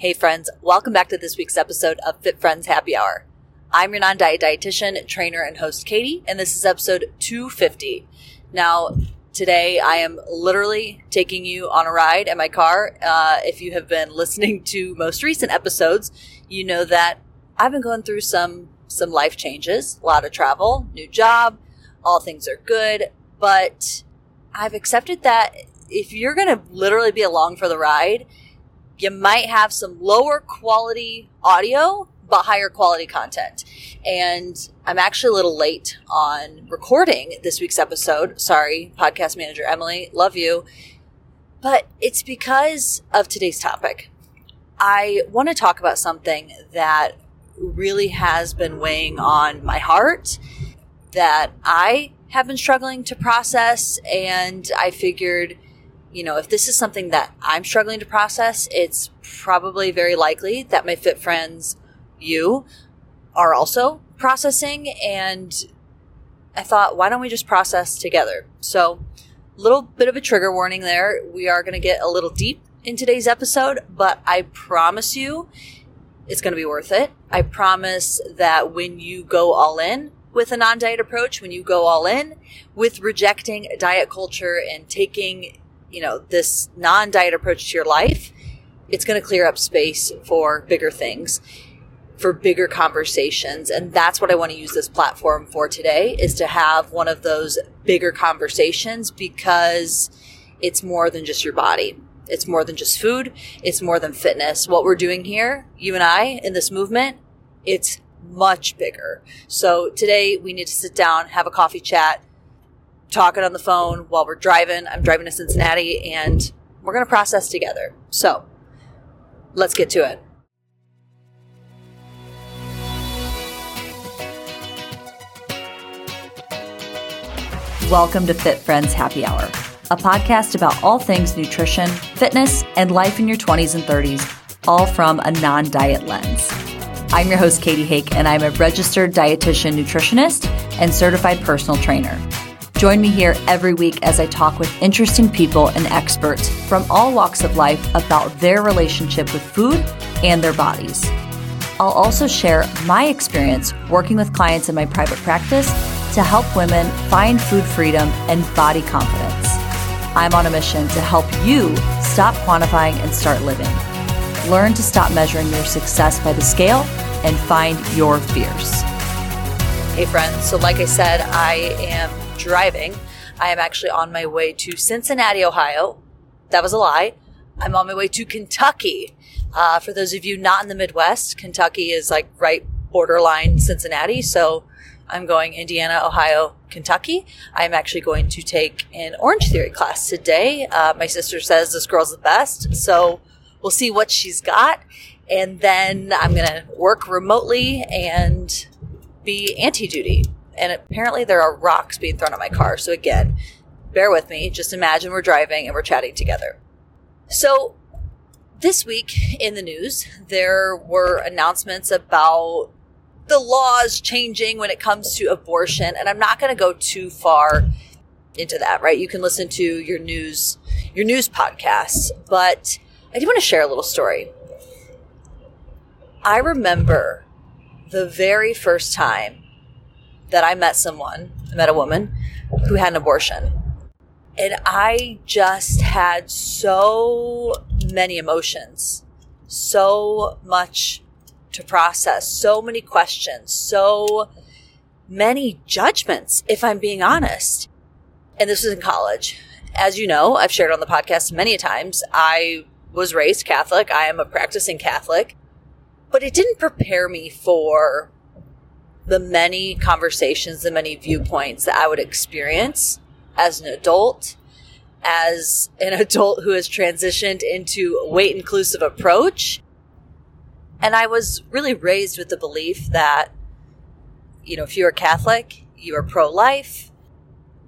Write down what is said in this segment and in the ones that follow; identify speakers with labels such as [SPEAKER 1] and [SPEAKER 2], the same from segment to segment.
[SPEAKER 1] Hey friends, welcome back to this week's episode of Fit Friends Happy Hour. I'm your non-diet dietitian, trainer, and host Katie, and this is episode 250. Now, today I am literally taking you on a ride in my car. Uh, if you have been listening to most recent episodes, you know that I've been going through some some life changes, a lot of travel, new job, all things are good, but I've accepted that if you're going to literally be along for the ride, you might have some lower quality audio, but higher quality content. And I'm actually a little late on recording this week's episode. Sorry, podcast manager Emily, love you. But it's because of today's topic. I want to talk about something that really has been weighing on my heart that I have been struggling to process. And I figured you know, if this is something that I'm struggling to process, it's probably very likely that my fit friends, you, are also processing. And I thought, why don't we just process together? So, little bit of a trigger warning there. We are going to get a little deep in today's episode, but I promise you it's going to be worth it. I promise that when you go all in with a non diet approach, when you go all in with rejecting diet culture and taking you know, this non diet approach to your life, it's going to clear up space for bigger things, for bigger conversations. And that's what I want to use this platform for today is to have one of those bigger conversations because it's more than just your body. It's more than just food. It's more than fitness. What we're doing here, you and I in this movement, it's much bigger. So today we need to sit down, have a coffee chat, talking on the phone while we're driving. I'm driving to Cincinnati and we're going to process together. So let's get to it. Welcome to Fit Friends Happy Hour, a podcast about all things nutrition, fitness, and life in your 20s and 30s, all from a non diet lens. I'm your host, Katie Hake, and I'm a registered dietitian nutritionist and certified personal trainer. Join me here every week as I talk with interesting people and experts from all walks of life about their relationship with food and their bodies. I'll also share my experience working with clients in my private practice to help women find food freedom and body confidence. I'm on a mission to help you stop quantifying and start living. Learn to stop measuring your success by the scale and find your fears. Hey, friends. So, like I said, I am driving. I am actually on my way to Cincinnati, Ohio. That was a lie. I'm on my way to Kentucky. Uh, for those of you not in the Midwest, Kentucky is like right borderline Cincinnati. So I'm going Indiana, Ohio, Kentucky. I'm actually going to take an Orange Theory class today. Uh, my sister says this girl's the best. So we'll see what she's got. And then I'm going to work remotely and be anti duty and apparently there are rocks being thrown at my car. So again, bear with me. Just imagine we're driving and we're chatting together. So this week in the news, there were announcements about the laws changing when it comes to abortion. And I'm not going to go too far into that, right? You can listen to your news, your news podcasts, but I do want to share a little story. I remember the very first time that I met someone, I met a woman who had an abortion. And I just had so many emotions, so much to process, so many questions, so many judgments, if I'm being honest. And this was in college. As you know, I've shared on the podcast many times, I was raised Catholic. I am a practicing Catholic, but it didn't prepare me for the many conversations, the many viewpoints that I would experience as an adult, as an adult who has transitioned into a weight inclusive approach. And I was really raised with the belief that, you know, if you're Catholic, you are pro life,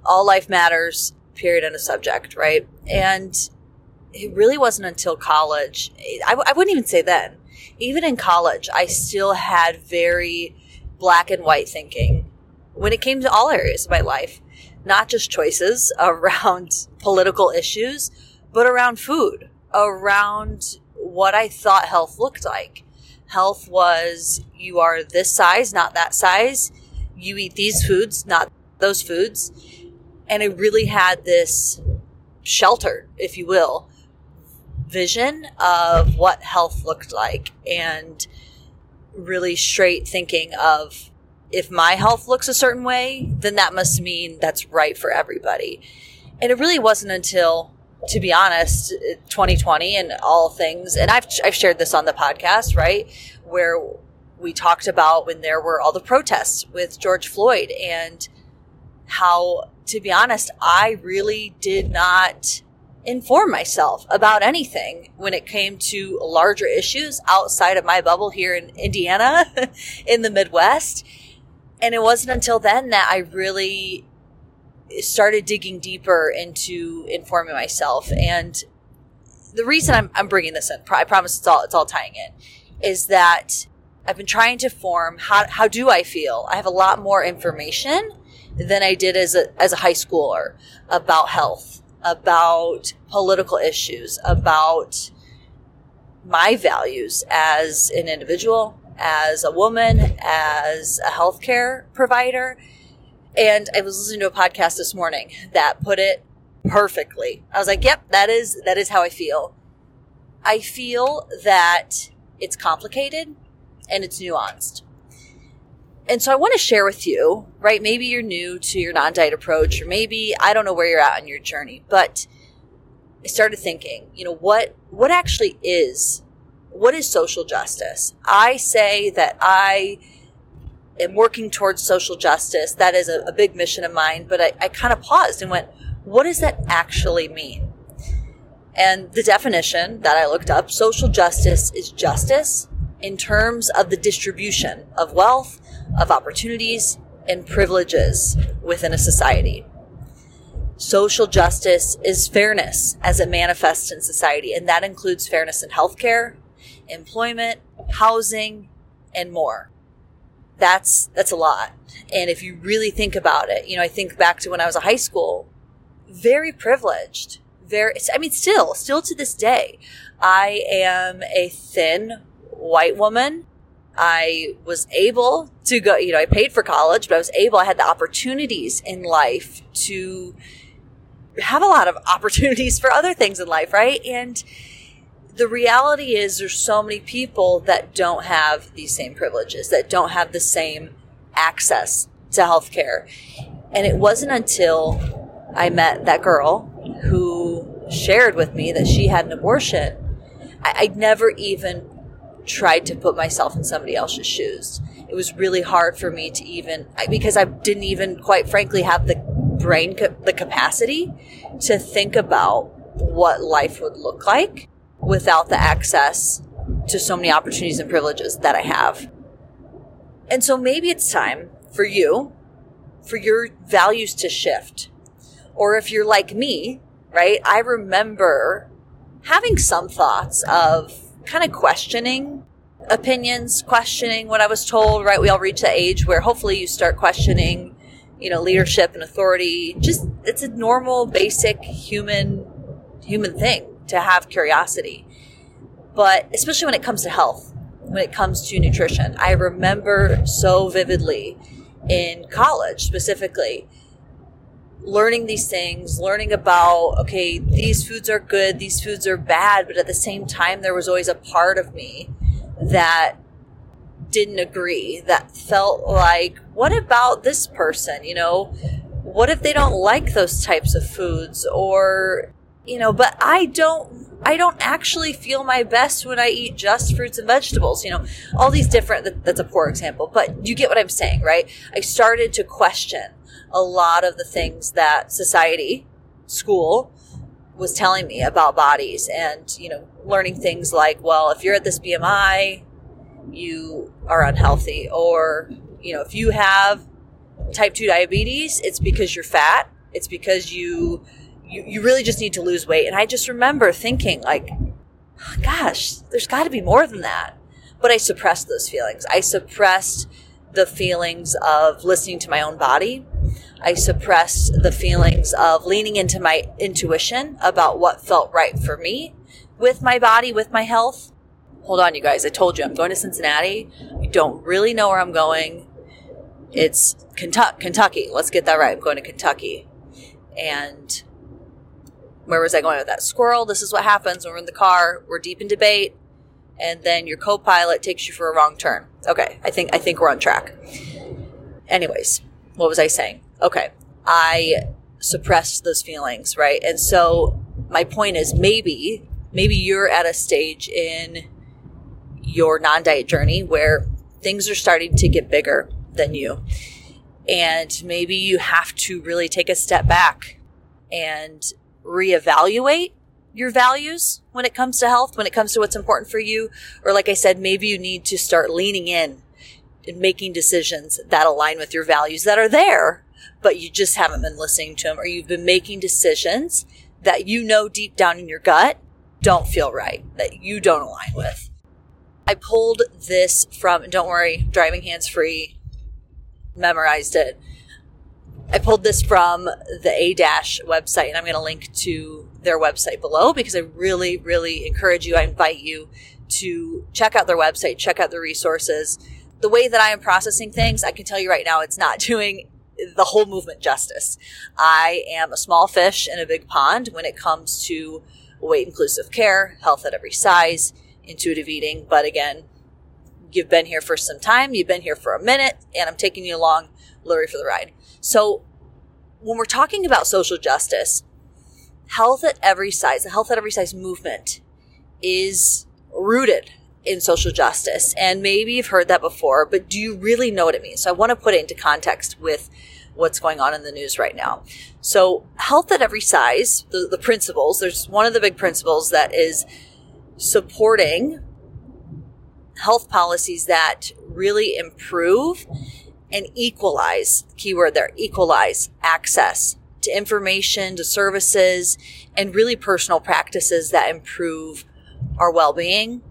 [SPEAKER 1] all life matters, period, and a subject, right? And it really wasn't until college, I, I wouldn't even say then, even in college, I still had very black and white thinking when it came to all areas of my life, not just choices around political issues, but around food, around what I thought health looked like. Health was you are this size, not that size. You eat these foods, not those foods. And I really had this shelter, if you will, vision of what health looked like and really straight thinking of if my health looks a certain way, then that must mean that's right for everybody. And it really wasn't until, to be honest, 2020 and all things, and I've, I've shared this on the podcast, right? Where we talked about when there were all the protests with George Floyd and how, to be honest, I really did not inform myself about anything when it came to larger issues outside of my bubble here in Indiana, in the Midwest. And it wasn't until then that I really started digging deeper into informing myself. And the reason I'm, I'm bringing this in, I promise it's all, it's all tying in, is that I've been trying to form how, how do I feel? I have a lot more information than I did as a, as a high schooler about health, about political issues, about my values as an individual, as a woman, as a healthcare provider. And I was listening to a podcast this morning that put it perfectly. I was like, yep, that is, that is how I feel. I feel that it's complicated and it's nuanced. And so I want to share with you, right? Maybe you're new to your non diet approach, or maybe I don't know where you're at on your journey, but I started thinking, you know, what, what actually is what is social justice? I say that I am working towards social justice. That is a, a big mission of mine. But I, I kind of paused and went, what does that actually mean? And the definition that I looked up social justice is justice in terms of the distribution of wealth, of opportunities, and privileges within a society. Social justice is fairness as it manifests in society, and that includes fairness in healthcare, employment, housing, and more. That's that's a lot. And if you really think about it, you know, I think back to when I was a high school, very privileged. Very I mean still, still to this day, I am a thin white woman. I was able to go, you know, I paid for college, but I was able, I had the opportunities in life to have a lot of opportunities for other things in life, right? And the reality is there's so many people that don't have these same privileges, that don't have the same access to healthcare. And it wasn't until I met that girl who shared with me that she had an abortion. I, I'd never even tried to put myself in somebody else's shoes. It was really hard for me to even, because I didn't even, quite frankly, have the brain, the capacity to think about what life would look like without the access to so many opportunities and privileges that I have. And so maybe it's time for you, for your values to shift. Or if you're like me, right? I remember having some thoughts of kind of questioning opinions, questioning what I was told, right? We all reach the age where hopefully you start questioning, you know, leadership and authority. Just, it's a normal, basic human, human thing to have curiosity. But especially when it comes to health, when it comes to nutrition, I remember so vividly in college specifically learning these things, learning about, okay, these foods are good, these foods are bad, but at the same time, there was always a part of me that didn't agree, that felt like, what about this person? You know, what if they don't like those types of foods? Or you know, but I don't I don't actually feel my best when I eat just fruits and vegetables. You know, all these different, that's a poor example, but you get what I'm saying, right? I started to question a lot of the things that society, school, was telling me about bodies and, you know, learning things like, well, if you're at this BMI, you are unhealthy. Or, you know, if you have type 2 diabetes, it's because you're fat. It's because you you, you really just need to lose weight. And I just remember thinking, like, gosh, there's got to be more than that. But I suppressed those feelings. I suppressed the feelings of listening to my own body. I suppressed the feelings of leaning into my intuition about what felt right for me with my body, with my health. Hold on, you guys. I told you I'm going to Cincinnati. I don't really know where I'm going. It's Kentucky. Let's get that right. I'm going to Kentucky. And where was I going with that? Squirrel. This is what happens when we're in the car. We're deep in debate. And then your co-pilot takes you for a wrong turn. Okay. I think, I think we're on track. Anyways, what was I saying? Okay. I suppressed those feelings, right? And so my point is maybe, maybe you're at a stage in your non diet journey where things are starting to get bigger than you. And maybe you have to really take a step back and reevaluate your values when it comes to health, when it comes to what's important for you. Or, like I said, maybe you need to start leaning in and making decisions that align with your values that are there, but you just haven't been listening to them, or you've been making decisions that you know deep down in your gut don't feel right, that you don't align with. I pulled this from, don't worry, driving hands free, memorized it. I pulled this from the A Dash website, and I'm going to link to their website below because I really, really encourage you. I invite you to check out their website, check out the resources. The way that I am processing things, I can tell you right now, it's not doing the whole movement justice. I am a small fish in a big pond when it comes to weight inclusive care, health at every size, intuitive eating. But again, you've been here for some time, you've been here for a minute, and I'm taking you along literally for the ride. So when we're talking about social justice, health at every size, the health at every size movement is rooted in social justice. And maybe you've heard that before, but do you really know what it means? So I want to put it into context with what's going on in the news right now. So health at every size, the, the principles, there's one of the big principles that is supporting health policies that really improve and equalize, keyword there, equalize access to information, to services, and really personal practices that improve our well-being,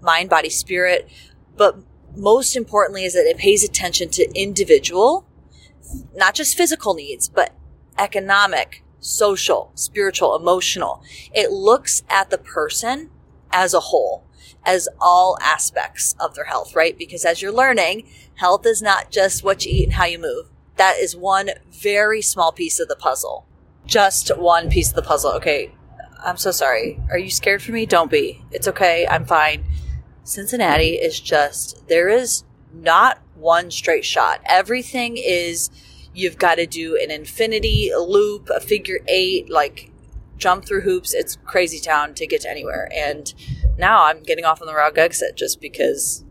[SPEAKER 1] mind, body, spirit. But most importantly is that it pays attention to individual, not just physical needs, but economic, social, spiritual, emotional. It looks at the person as a whole as all aspects of their health, right? Because as you're learning, health is not just what you eat and how you move. That is one very small piece of the puzzle. Just one piece of the puzzle. Okay. I'm so sorry. Are you scared for me? Don't be. It's okay. I'm fine. Cincinnati is just, there is not one straight shot. Everything is, you've got to do an infinity loop, a figure eight, like jump through hoops. It's crazy town to get to anywhere. And now I'm getting off on the wrong exit just because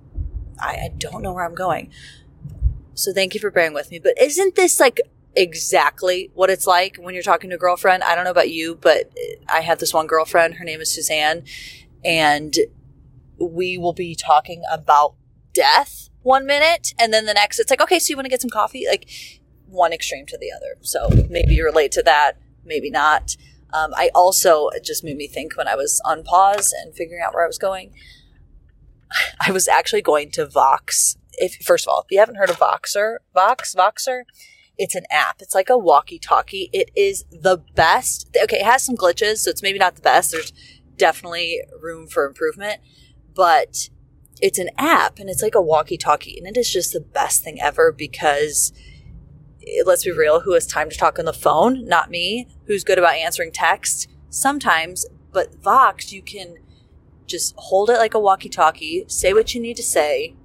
[SPEAKER 1] I, I don't know where I'm going. So thank you for bearing with me. But isn't this like exactly what it's like when you're talking to a girlfriend? I don't know about you, but I have this one girlfriend. Her name is Suzanne. And we will be talking about death one minute. And then the next, it's like, okay, so you want to get some coffee? Like one extreme to the other. So maybe you relate to that, maybe not. Um, I also it just made me think when I was on pause and figuring out where I was going. I was actually going to Vox. If first of all, if you haven't heard of Voxer, Vox, Voxer, it's an app. It's like a walkie-talkie. It is the best. Okay, it has some glitches, so it's maybe not the best. There's definitely room for improvement, but it's an app and it's like a walkie-talkie, and it is just the best thing ever because eh, let's be real, who has time to talk on the phone? Not me. Who's good about answering text? Sometimes, but Vox, you can just hold it like a walkie talkie, say what you need to say,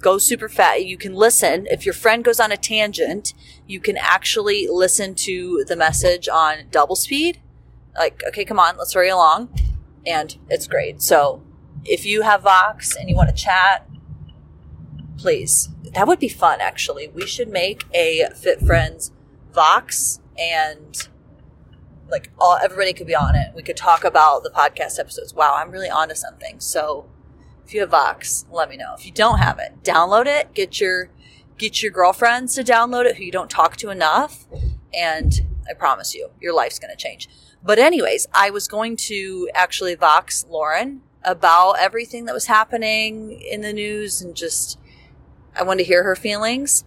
[SPEAKER 1] go super fast. You can listen. If your friend goes on a tangent, you can actually listen to the message on double speed. Like, okay, come on, let's hurry along. And it's great. So if you have Vox and you want to chat, please. That would be fun, actually. We should make a Fit Friends Vox and like all everybody could be on it. We could talk about the podcast episodes. Wow, I'm really onto something. So if you have Vox, let me know. If you don't have it, download it. Get your get your girlfriends to download it who you don't talk to enough, and I promise you, your life's going to change. But anyways, I was going to actually Vox Lauren about everything that was happening in the news and just I wanted to hear her feelings.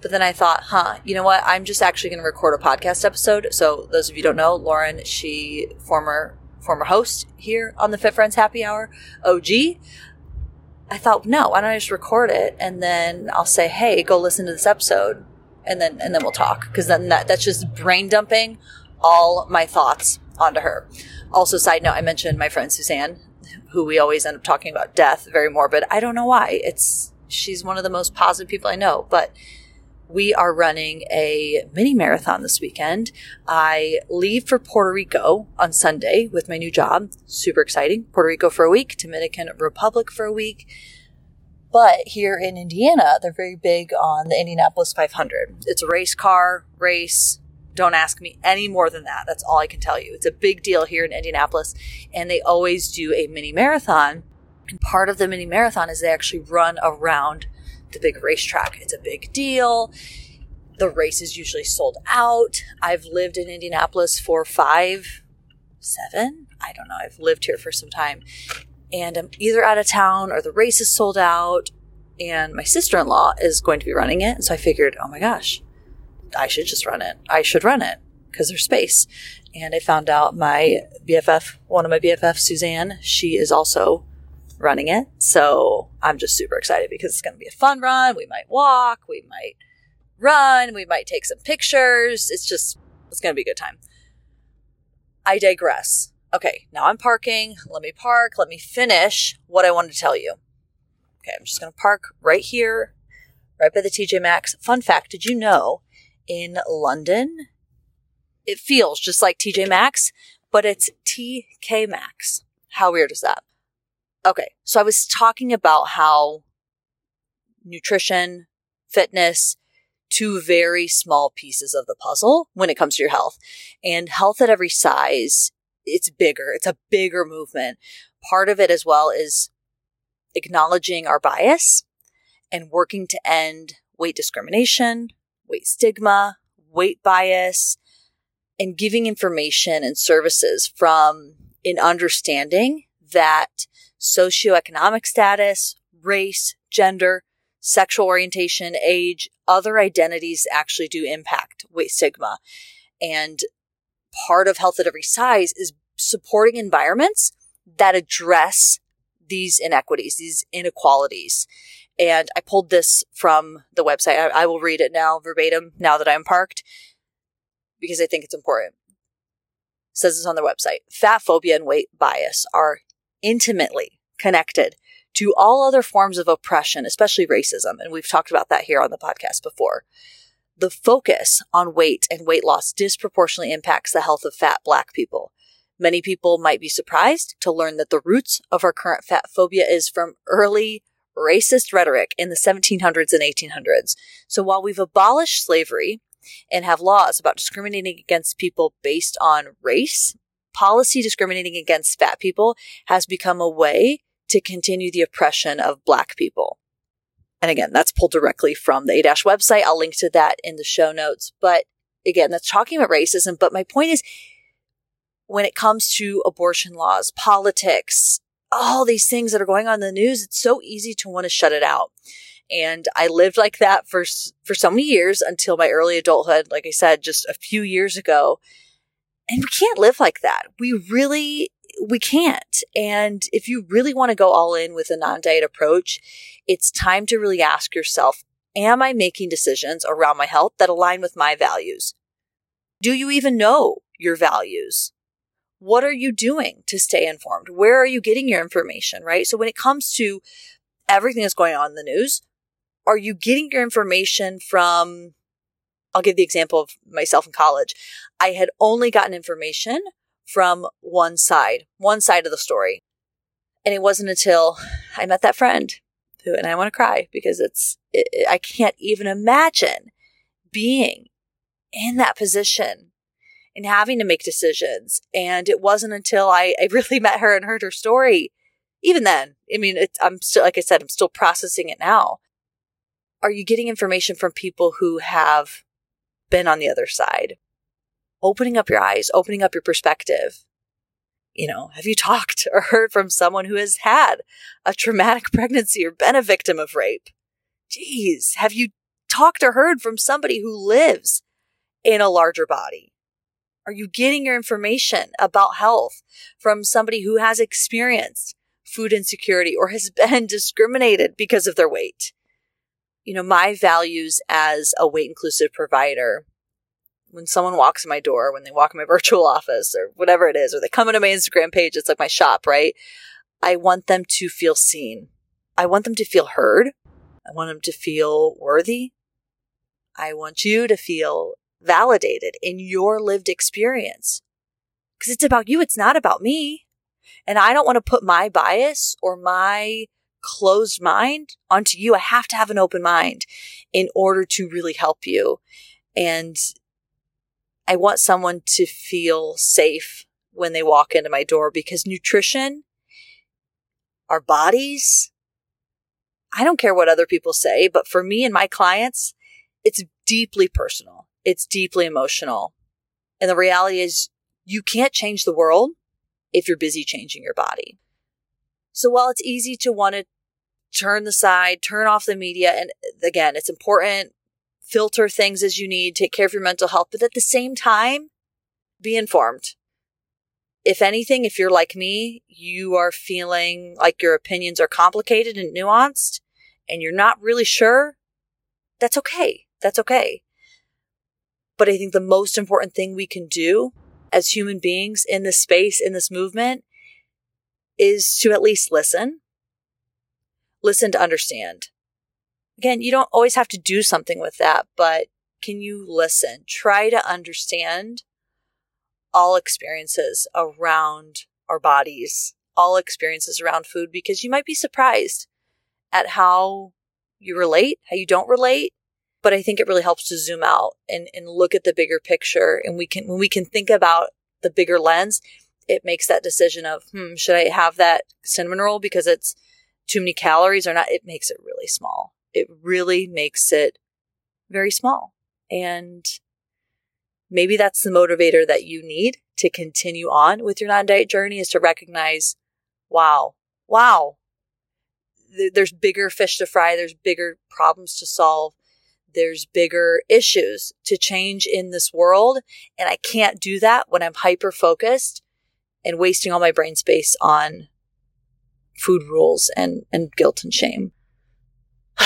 [SPEAKER 1] But then I thought, huh, you know what? I'm just actually going to record a podcast episode. So those of you don't know, Lauren, she former former host here on the Fit Friends Happy Hour, OG. I thought, no, why don't I just record it and then I'll say, hey, go listen to this episode, and then and then we'll talk because then that that's just brain dumping all my thoughts onto her. Also, side note, I mentioned my friend Suzanne, who we always end up talking about death, very morbid. I don't know why. It's she's one of the most positive people I know, but we are running a mini marathon this weekend. I leave for Puerto Rico on Sunday with my new job. Super exciting. Puerto Rico for a week, Dominican Republic for a week. But here in Indiana, they're very big on the Indianapolis 500. It's a race car race. Don't ask me any more than that. That's all I can tell you. It's a big deal here in Indianapolis, and they always do a mini marathon. And part of the mini marathon is they actually run around the big racetrack. It's a big deal. The race is usually sold out. I've lived in Indianapolis for five, seven, I don't know. I've lived here for some time. And I'm either out of town or the race is sold out. And my sister in law is going to be running it. And so I figured, oh my gosh, I should just run it. I should run it because there's space. And I found out my BFF, one of my BFF, Suzanne, she is also running it. So I'm just super excited because it's going to be a fun run. We might walk, we might run, we might take some pictures. It's just, it's going to be a good time. I digress. Okay, now I'm parking. Let me park. Let me finish what I wanted to tell you. Okay, I'm just going to park right here, right by the TJ Maxx. Fun fact Did you know in London, it feels just like TJ Maxx, but it's TK Maxx? How weird is that? Okay, so I was talking about how nutrition, fitness, two very small pieces of the puzzle when it comes to your health. And health at every size, it's bigger. It's a bigger movement. Part of it as well is acknowledging our bias and working to end weight discrimination, weight stigma, weight bias, and giving information and services from an understanding that socioeconomic status, race, gender, sexual orientation, age, other identities actually do impact weight stigma. And part of health at every size is supporting environments that address these inequities, these inequalities. And I pulled this from the website. I, I will read it now verbatim now that I'm parked because I think it's important. It says this on their website. Fat phobia and weight bias are intimately connected to all other forms of oppression, especially racism. And we've talked about that here on the podcast before. The focus on weight and weight loss disproportionately impacts the health of fat black people. Many people might be surprised to learn that the roots of our current fat phobia is from early racist rhetoric in the 1700s and 1800s. So while we've abolished slavery and have laws about discriminating against people based on race, policy discriminating against fat people has become a way to continue the oppression of Black people. And again, that's pulled directly from the ADASH website. I'll link to that in the show notes. But again, that's talking about racism. But my point is, when it comes to abortion laws, politics, all these things that are going on in the news, it's so easy to want to shut it out. And I lived like that for, for so many years until my early adulthood. Like I said, just a few years ago, and we can't live like that. We really, we can't. And if you really want to go all in with a non diet approach, it's time to really ask yourself, am I making decisions around my health that align with my values? Do you even know your values? What are you doing to stay informed? Where are you getting your information, right? So when it comes to everything that's going on in the news, are you getting your information from I'll give the example of myself in college. I had only gotten information from one side, one side of the story. And it wasn't until I met that friend who, and I want to cry because it's, it, I can't even imagine being in that position and having to make decisions. And it wasn't until I, I really met her and heard her story. Even then, I mean, I'm still, like I said, I'm still processing it now. Are you getting information from people who have been on the other side. Opening up your eyes, opening up your perspective. You know, have you talked or heard from someone who has had a traumatic pregnancy or been a victim of rape? Geez, have you talked or heard from somebody who lives in a larger body? Are you getting your information about health from somebody who has experienced food insecurity or has been discriminated because of their weight? You know, my values as a weight inclusive provider, when someone walks in my door, when they walk in my virtual office or whatever it is, or they come into my Instagram page, it's like my shop, right? I want them to feel seen. I want them to feel heard. I want them to feel worthy. I want you to feel validated in your lived experience. Because it's about you, it's not about me. And I don't want to put my bias or my closed mind onto you. I have to have an open mind in order to really help you. And I want someone to feel safe when they walk into my door because nutrition, our bodies, I don't care what other people say, but for me and my clients, it's deeply personal. It's deeply emotional. And the reality is you can't change the world if you're busy changing your body. So while it's easy to want to turn the side, turn off the media, and again, it's important, filter things as you need, take care of your mental health, but at the same time, be informed. If anything, if you're like me, you are feeling like your opinions are complicated and nuanced, and you're not really sure, that's okay. That's okay. But I think the most important thing we can do as human beings in this space, in this movement, is to at least listen. Listen to understand. Again, you don't always have to do something with that, but can you listen? Try to understand all experiences around our bodies, all experiences around food, because you might be surprised at how you relate, how you don't relate, but I think it really helps to zoom out and, and look at the bigger picture. And we can, when we can think about the bigger lens, it makes that decision of, hmm, should I have that cinnamon roll because it's too many calories or not? It makes it really small. It really makes it very small. And maybe that's the motivator that you need to continue on with your non diet journey is to recognize, wow, wow, there's bigger fish to fry. There's bigger problems to solve there's bigger issues to change in this world. And I can't do that when I'm hyper focused and wasting all my brain space on food rules and, and guilt and shame.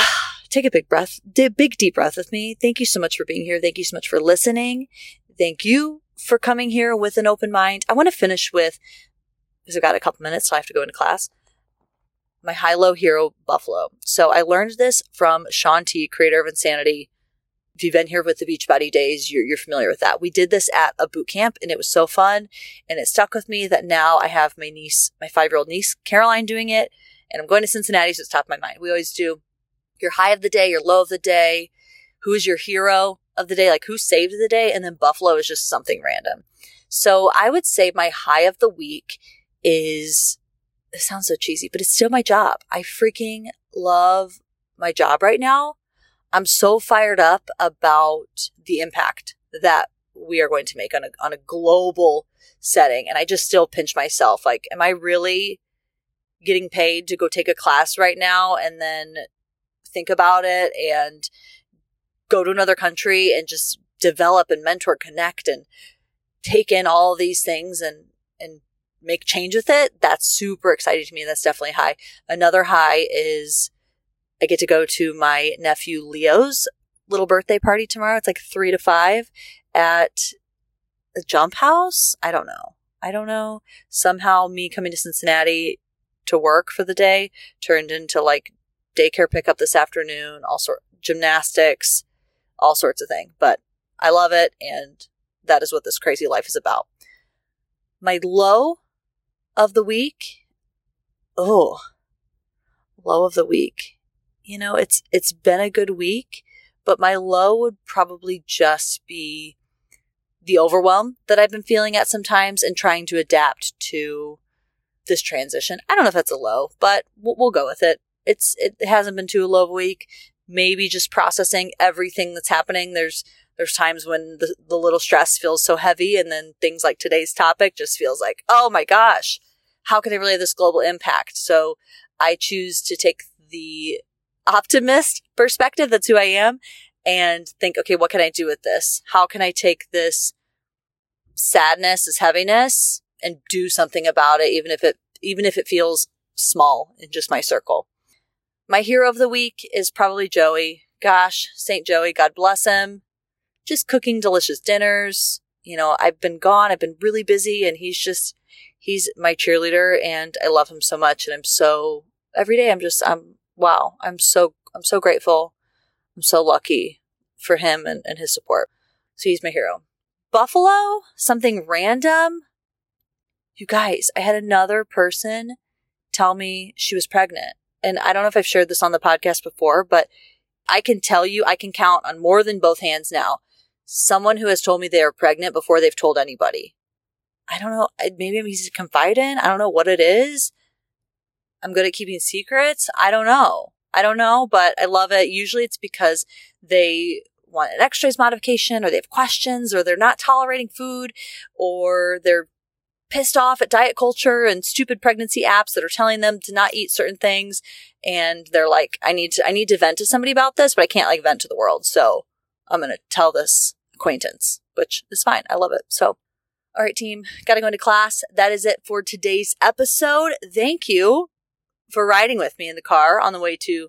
[SPEAKER 1] Take a big breath, big deep breath with me. Thank you so much for being here. Thank you so much for listening. Thank you for coming here with an open mind. I want to finish with, because I've got a couple minutes, so I have to go into class my high low hero buffalo. So I learned this from Shaun T, creator of Insanity. If you've been here with the Beachbody days, you're, you're familiar with that. We did this at a boot camp and it was so fun. And it stuck with me that now I have my niece, my five year old niece, Caroline, doing it. And I'm going to Cincinnati, so it's top of my mind. We always do your high of the day, your low of the day, who is your hero of the day, like who saved the day, and then Buffalo is just something random. So I would say my high of the week is this sounds so cheesy, but it's still my job. I freaking love my job right now. I'm so fired up about the impact that we are going to make on a, on a global setting. And I just still pinch myself. Like, am I really getting paid to go take a class right now and then think about it and go to another country and just develop and mentor, connect and take in all these things and, and make change with it, that's super exciting to me. That's definitely high. Another high is I get to go to my nephew Leo's little birthday party tomorrow. It's like three to five at a jump house. I don't know. I don't know. Somehow me coming to Cincinnati to work for the day turned into like daycare pickup this afternoon, all sort gymnastics, all sorts of things. But I love it and that is what this crazy life is about. My low of the week. Oh, low of the week. You know, it's, it's been a good week, but my low would probably just be the overwhelm that I've been feeling at sometimes and trying to adapt to this transition. I don't know if that's a low, but we'll, we'll go with it. It's, it hasn't been too low of a week. Maybe just processing everything that's happening. There's, there's times when the, the little stress feels so heavy and then things like today's topic just feels like, oh my gosh, how can I relay this global impact? So I choose to take the optimist perspective. That's who I am and think, okay, what can I do with this? How can I take this sadness, this heaviness, and do something about it, even if it even if it feels small in just my circle. My hero of the week is probably Joey. Gosh, St. Joey, God bless him. Just cooking delicious dinners. You know, I've been gone, I've been really busy, and he's just, he's my cheerleader, and I love him so much. And I'm so, every day I'm just, I'm, wow, I'm so, I'm so grateful. I'm so lucky for him and, and his support. So he's my hero. Buffalo, something random. You guys, I had another person tell me she was pregnant. And I don't know if I've shared this on the podcast before, but I can tell you, I can count on more than both hands now. Someone who has told me they are pregnant before they've told anybody. I don't know. Maybe I'm easy to confide in. I don't know what it is. I'm good at keeping secrets. I don't know. I don't know, but I love it. Usually it's because they want an extras modification or they have questions or they're not tolerating food or they're pissed off at diet culture and stupid pregnancy apps that are telling them to not eat certain things and they're like i need to i need to vent to somebody about this but i can't like vent to the world so i'm going to tell this acquaintance which is fine i love it so all right team gotta go into class that is it for today's episode thank you for riding with me in the car on the way to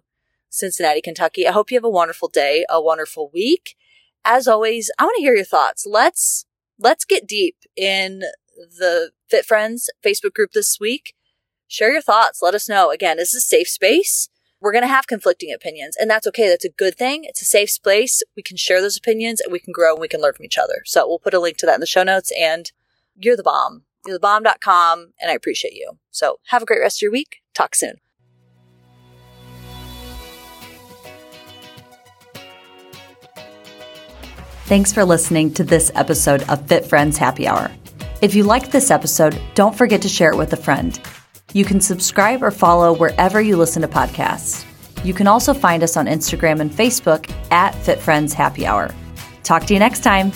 [SPEAKER 1] cincinnati kentucky i hope you have a wonderful day a wonderful week as always i want to hear your thoughts let's let's get deep in the Fit Friends Facebook group this week. Share your thoughts. Let us know. Again, this is a safe space. We're going to have conflicting opinions, and that's okay. That's a good thing. It's a safe space. We can share those opinions and we can grow and we can learn from each other. So we'll put a link to that in the show notes. And you're the bomb. You're the bomb.com, and I appreciate you. So have a great rest of your week. Talk soon.
[SPEAKER 2] Thanks for listening to this episode of Fit Friends Happy Hour. If you liked this episode, don't forget to share it with a friend. You can subscribe or follow wherever you listen to podcasts. You can also find us on Instagram and Facebook at Fit Friends Happy Hour. Talk to you next time.